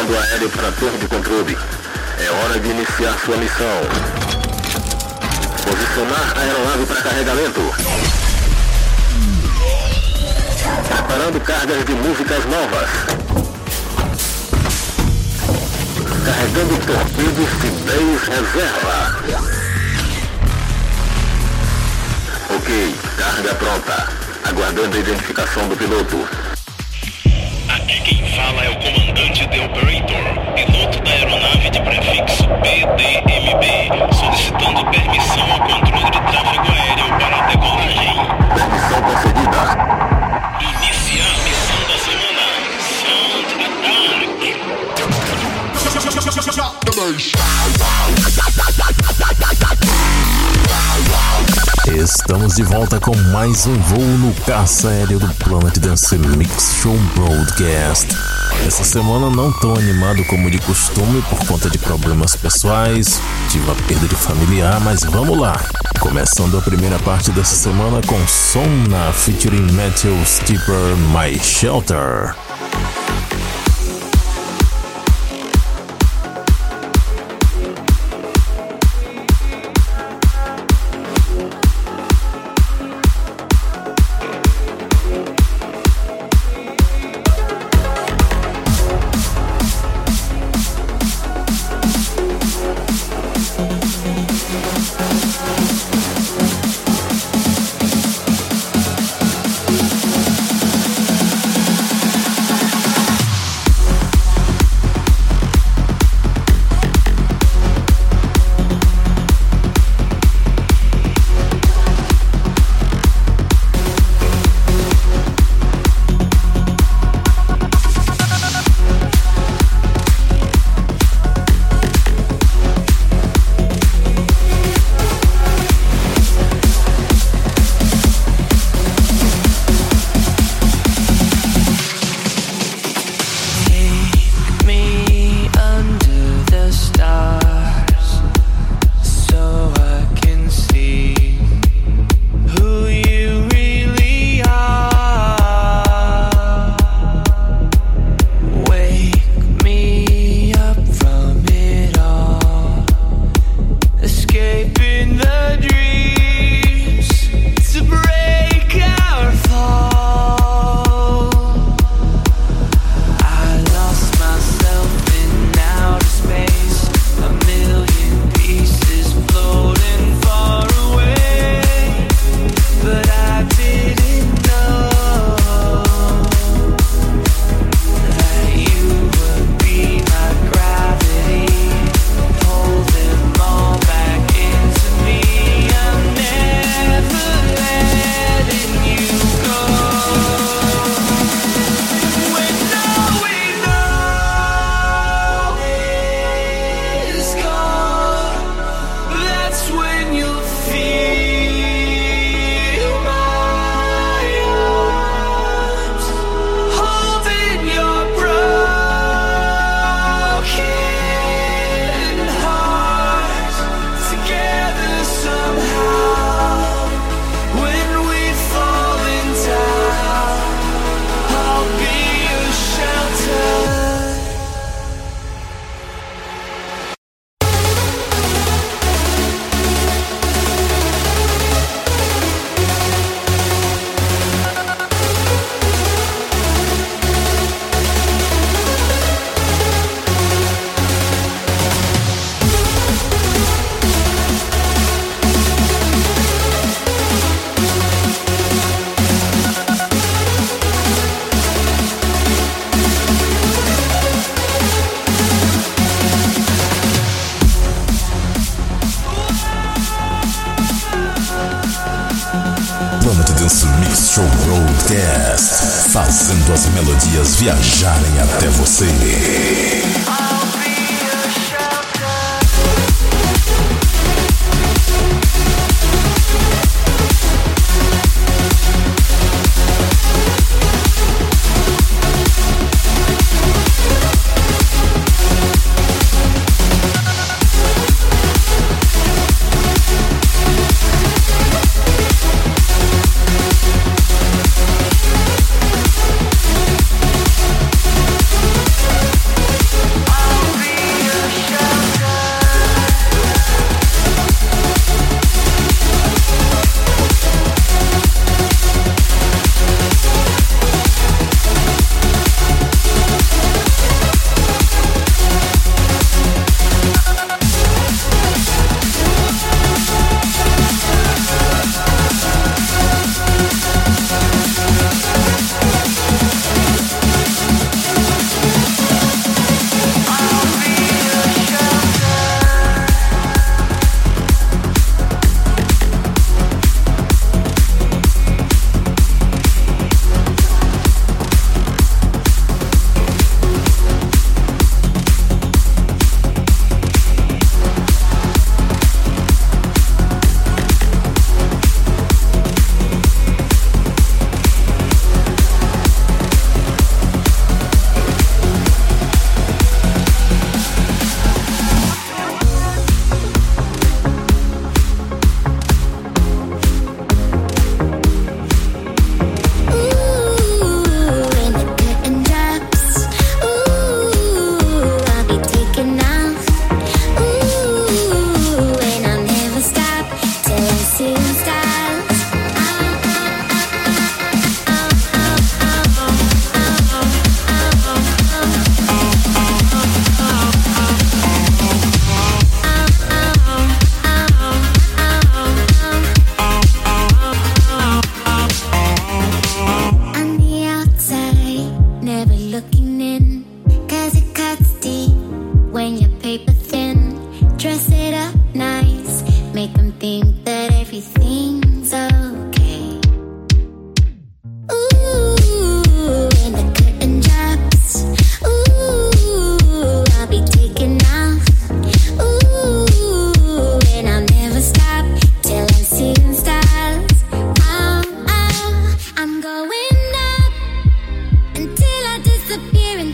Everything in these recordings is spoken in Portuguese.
Comando aéreo para torre de controle. É hora de iniciar sua missão. Posicionar a aeronave para carregamento. Preparando cargas de músicas novas. Carregando torpedos de 10 reserva. Ok, carga pronta. Aguardando a identificação do piloto. Aqui quem fala é o comandante The Operator, piloto da aeronave de prefixo PDMB, solicitando permissão ao controle de tráfego aéreo para a decolagem. Permissão concedida. Iniciar a missão da semana. Sound Attack. Estamos de volta com mais um voo no caça aéreo do Planet Dance Mix Show Broadcast. Essa semana não tão animado como de costume por conta de problemas pessoais, tive a perda de familiar, mas vamos lá. Começando a primeira parte dessa semana com Sonna featuring Matthew Stipper My Shelter.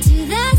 to the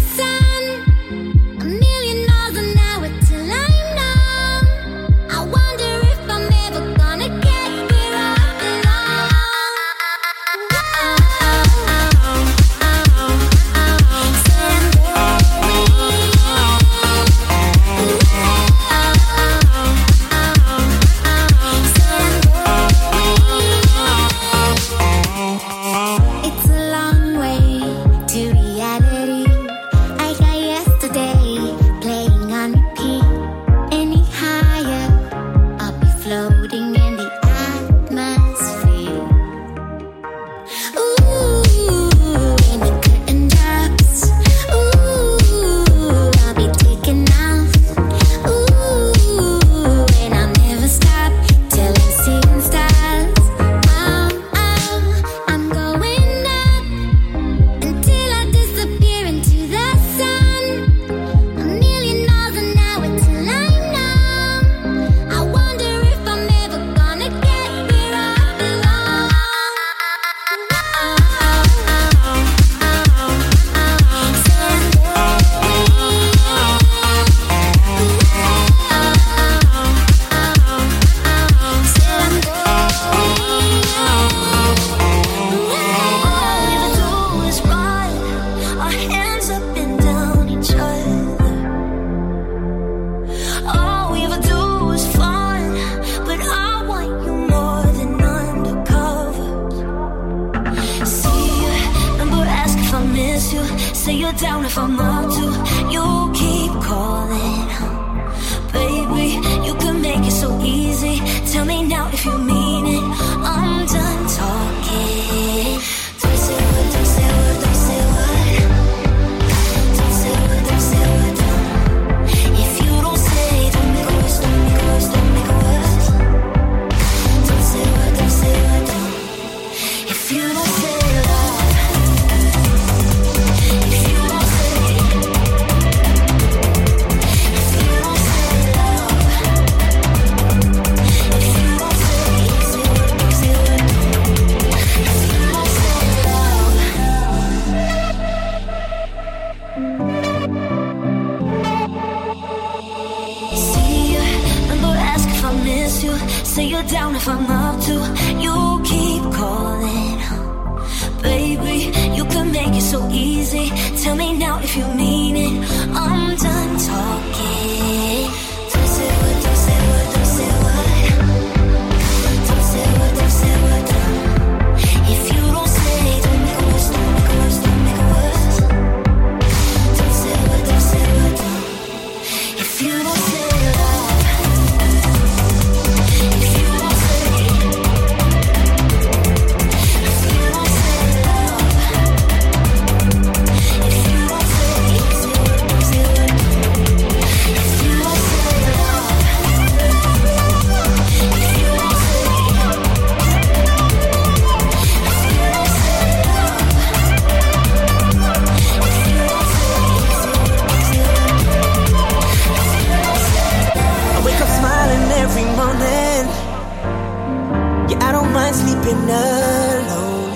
mind sleeping alone.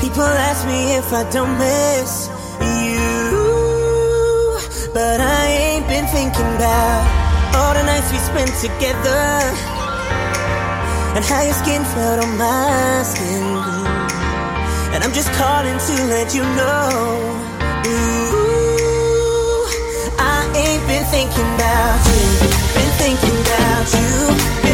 People ask me if I don't miss you, but I ain't been thinking about all the nights we spent together and how your skin felt on my skin. And I'm just calling to let you know. Ooh, I ain't been thinking about you, been thinking about you.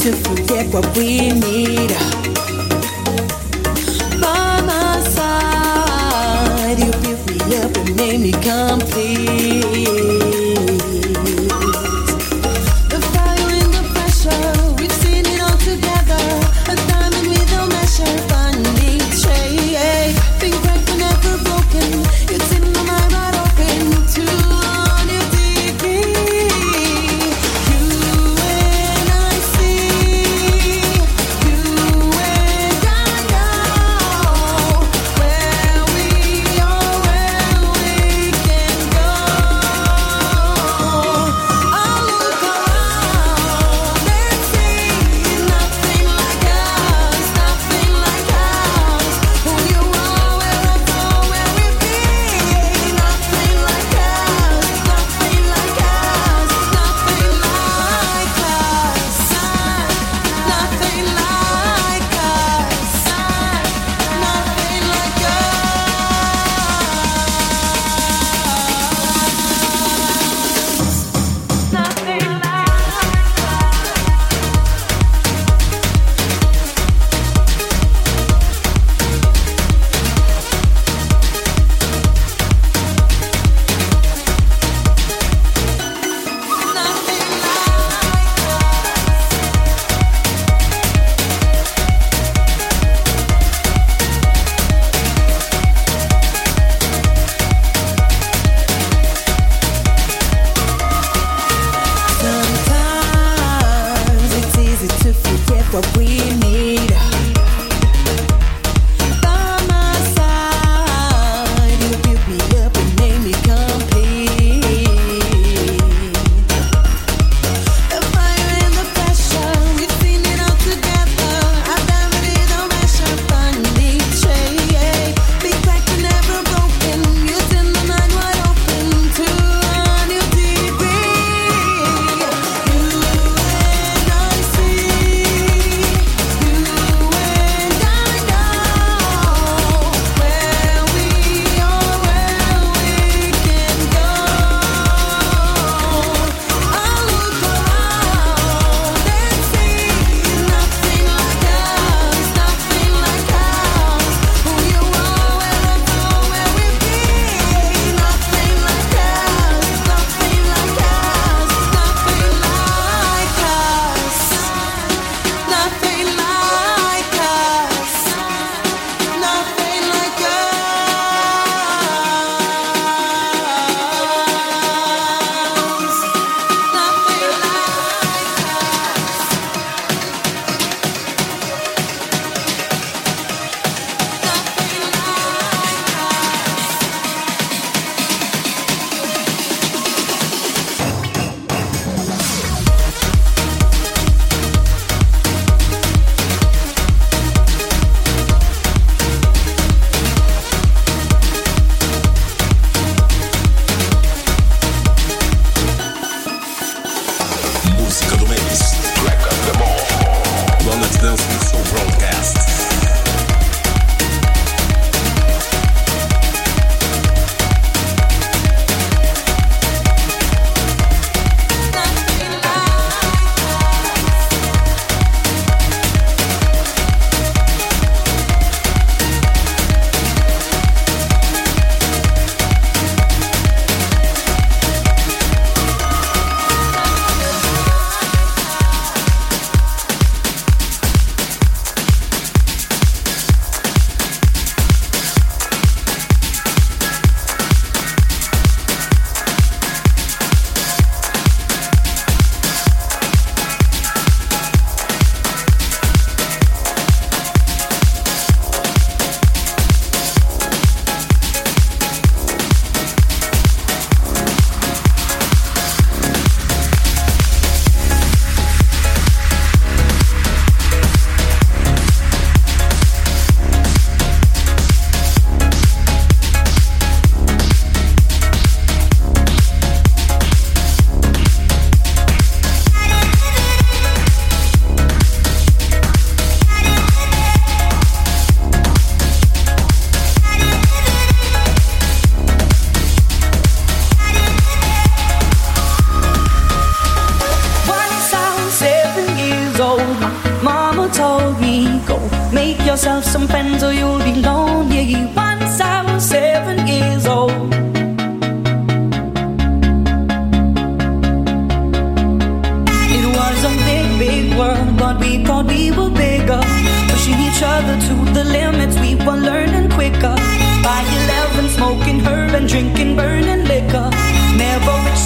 to forget what we need. By my side, you built me up and made me complete.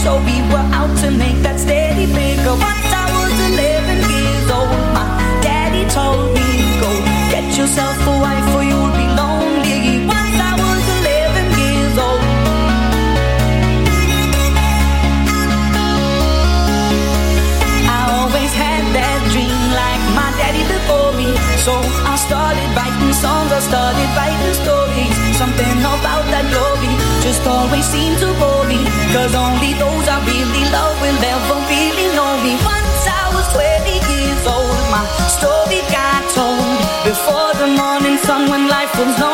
So we were out to make that steady bigger. Once I was 11 years old, my daddy told me, go get yourself a wife or you'll be lonely. Once I was 11 years old. I always had that dream like my daddy before me. So I started writing songs, I started writing stories. Something about that glory just always seemed to bore me. Cause only those I really love will ever really know me. Once I was 20 years old, my story got told. Before the morning sun when life was lonely.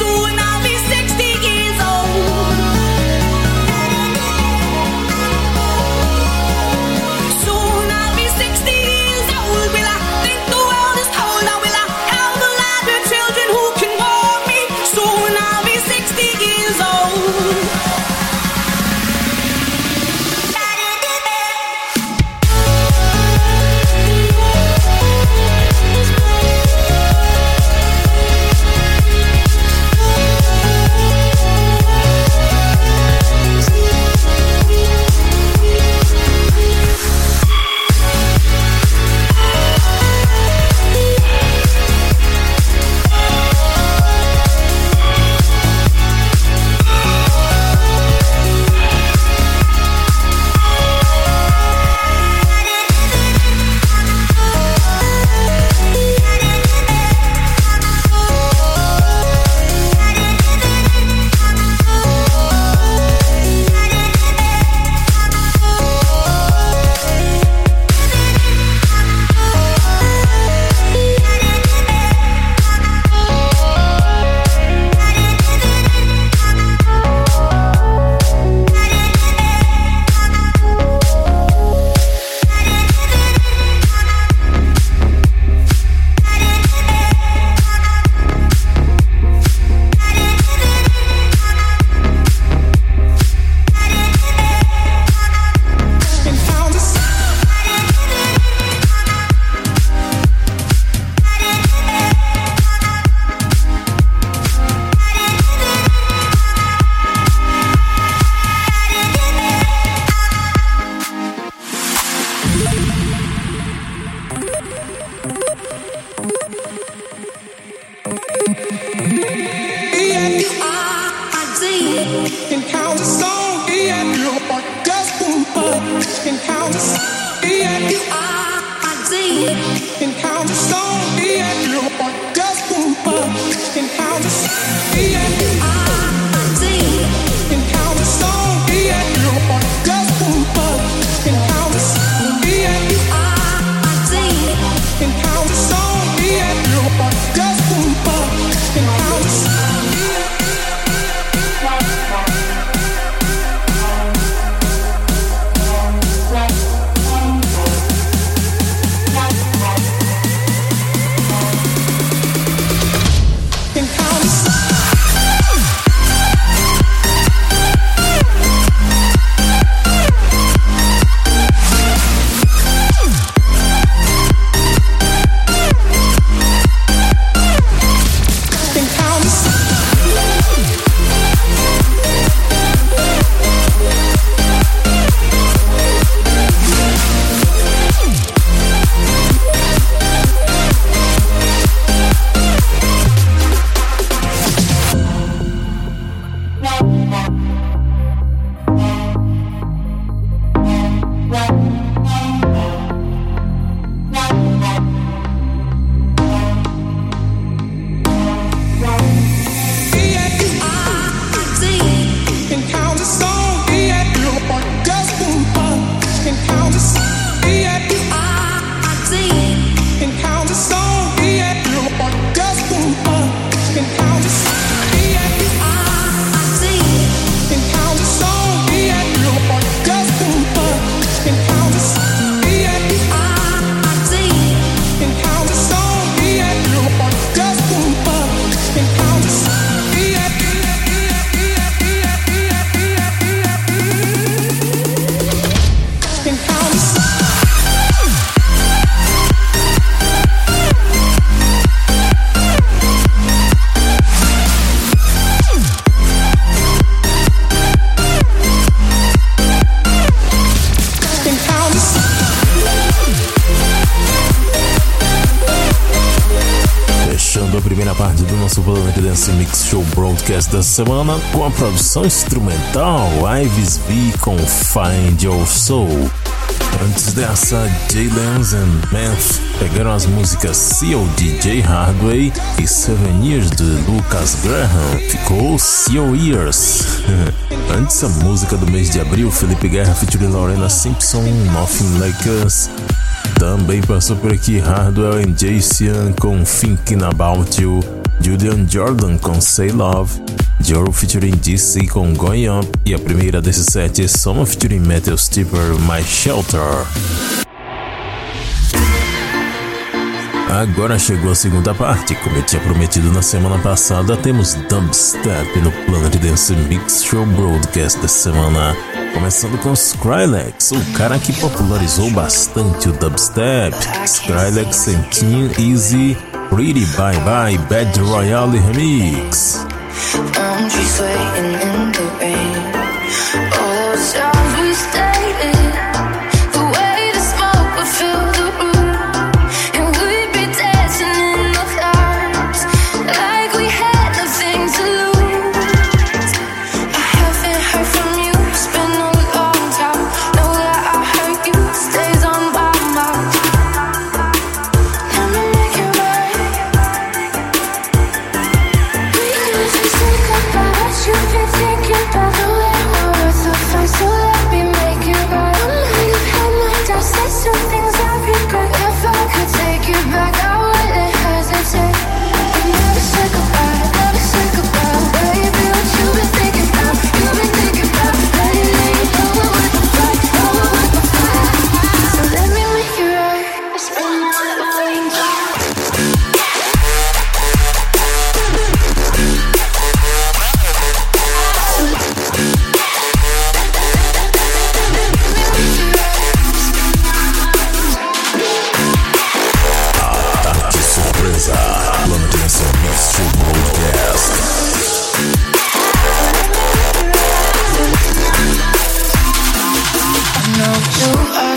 Semana com a produção instrumental Ives V com Find Your Soul. Antes dessa, Jay Lenz and Math pegaram as músicas Seal de Jay Hardway e Seven Years de Lucas Graham. Ficou Seal Years. Antes, a música do mês de abril, Felipe Guerra featuring Lorena Simpson, Nothing Like Us. Também passou por aqui Hardwell and Jason com Thinking About You, Julian Jordan com Say Love, Joe featuring DC com Going Up e a primeira desses sete Soma featuring Metal Stipper My Shelter. Agora chegou a segunda parte. Como eu tinha prometido na semana passada, temos Dubstep no Planet Dance Mix Show Broadcast da semana. Começando com Skrillex, o cara que popularizou bastante o dubstep. Skrillex Sentinho Easy, Pretty Bye Bye Bad Royale Remix. I'm just waiting in the rain.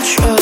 control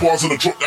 bars in the truck.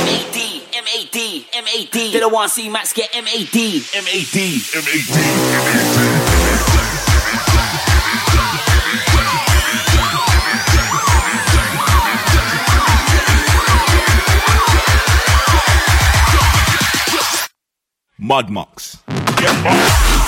M-A-D, M-A-D, M-A-D. They don't want to see Max get M-A-D. M-A-D, M-A-D, M-A-D. Mad Max. Get off.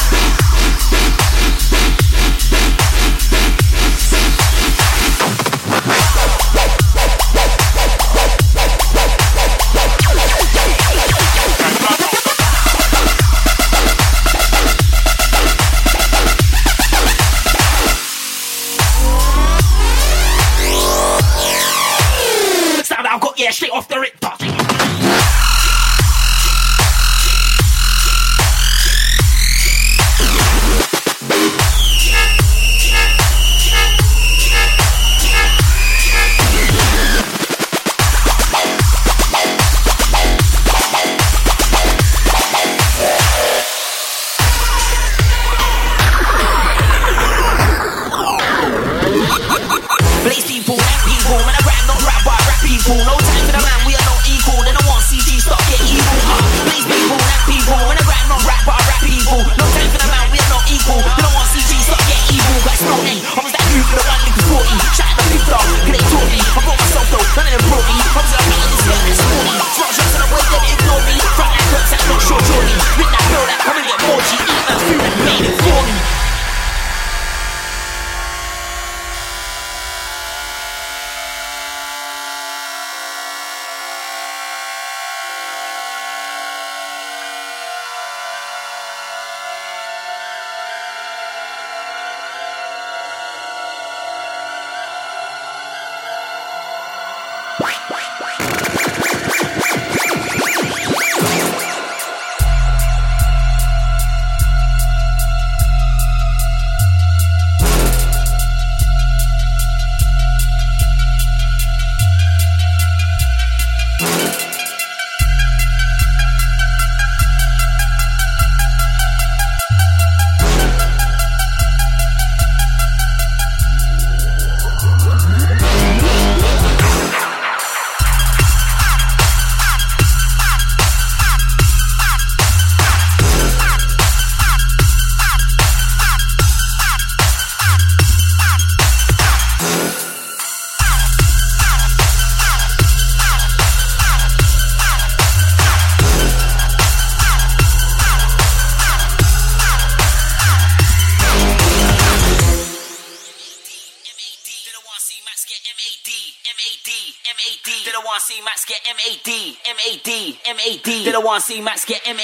see Max get mad,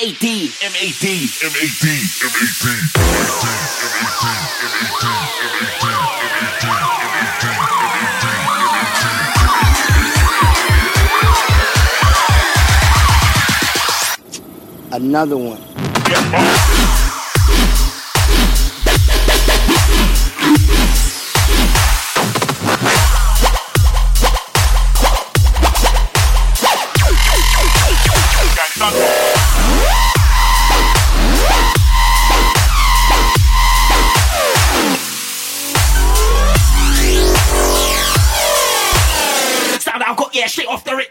Another one. Off the Richter.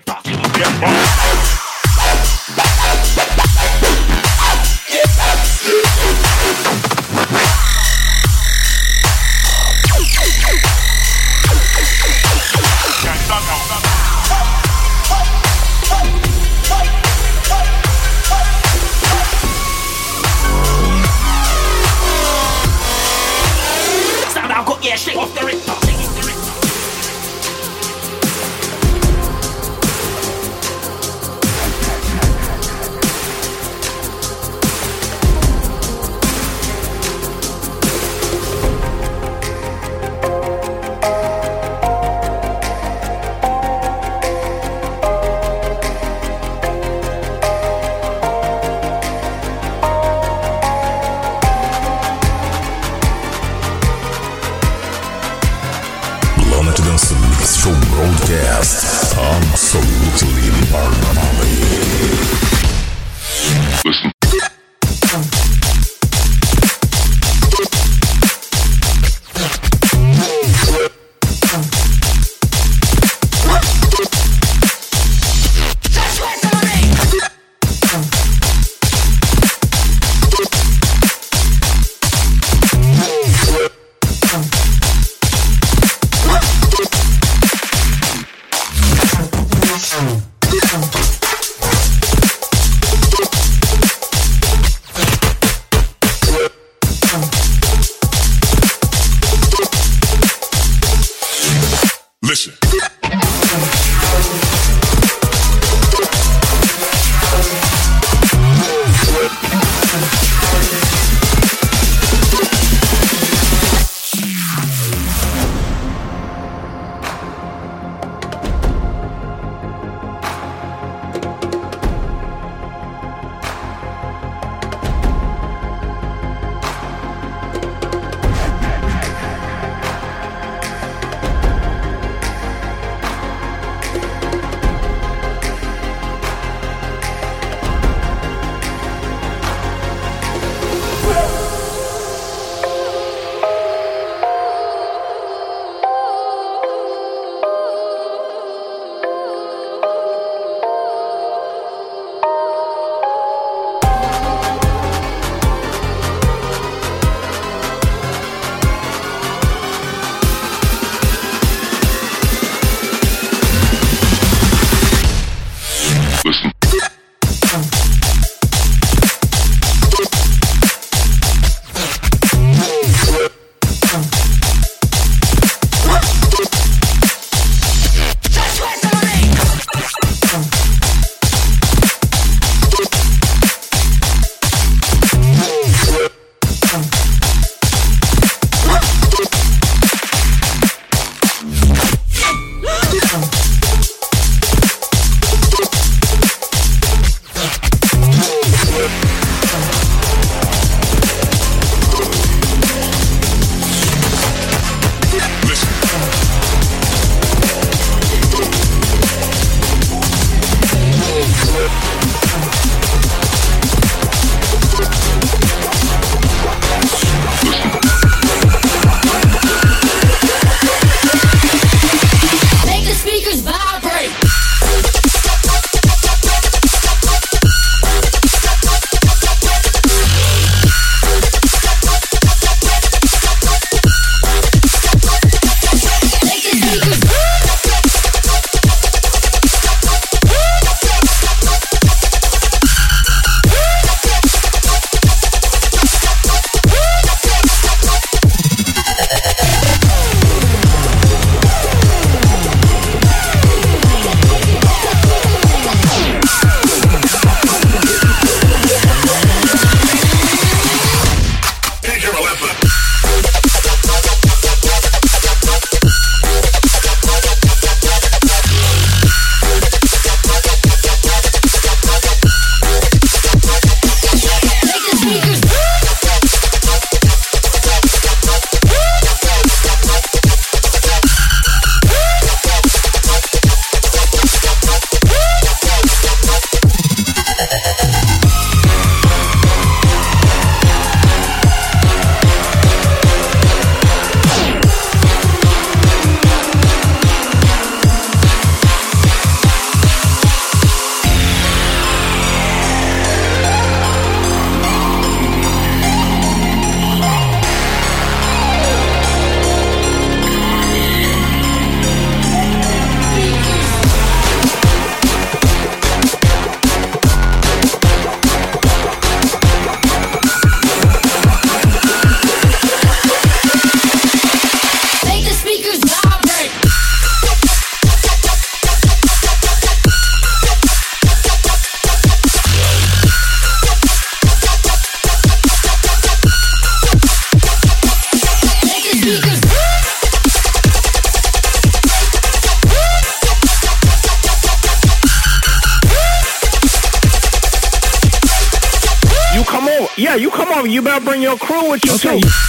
Bring your crew with you Okay. too.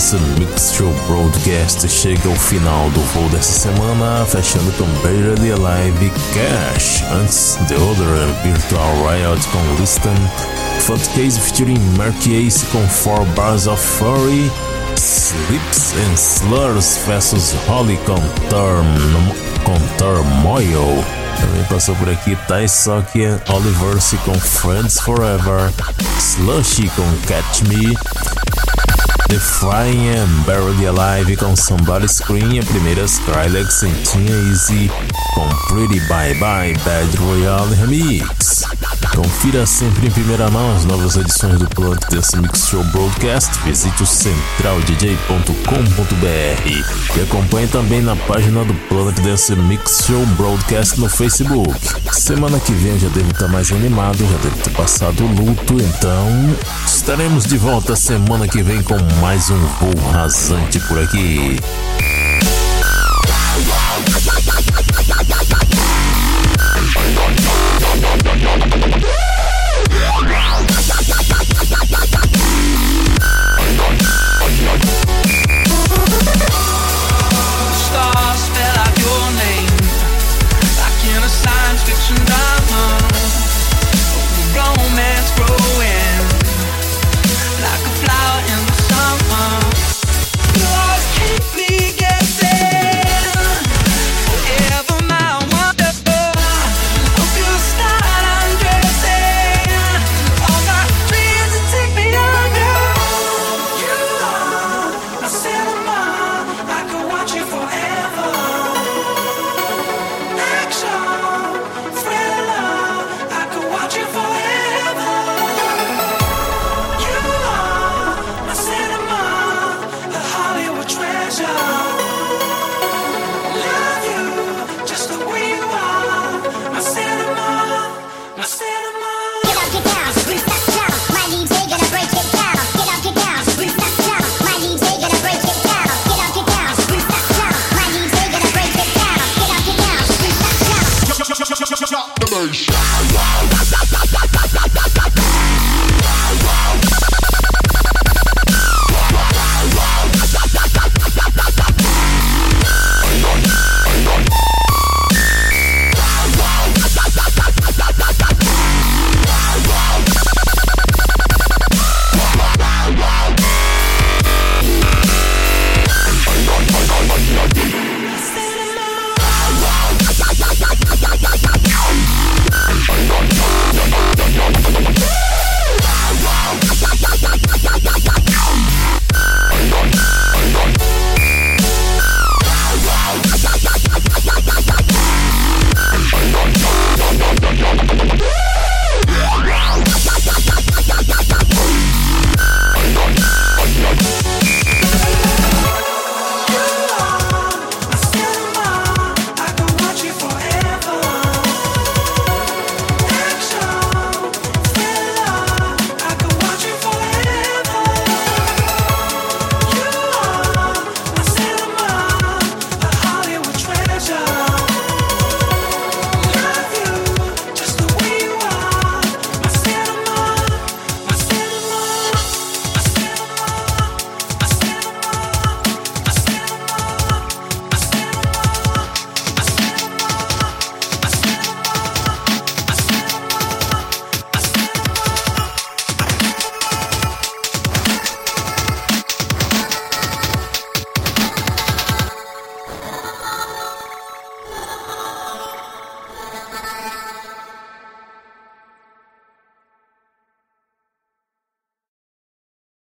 Dance Mix Show Broadcast chega ao final do voo dessa semana, fechando com Barely Alive Cash. Antes, The Other Virtual Riot com Listen, Fat Case featuring Marky Ace com 4 Bars of Fury, Slips and Slurs vs Holly com, com Turmoil. Também passou por aqui Thais Sokia, Oliverse com Friends Forever, Slushy com Catch Me, The Flying and Barely Alive com Somebody Scream, a primeira Skrillex em Tina Easy com Pretty Bye Bye Bad Royale Remix. Confira sempre em primeira mão as novas edições do Planet Dance Mix Show Broadcast. Visite o centraldj.com.br e acompanhe também na página do Planet Dance Mix Show Broadcast no Facebook. Semana que vem já devo estar mais animado, já devo ter passado o luto, então estaremos de volta semana que vem com mais um voo rasante por aqui.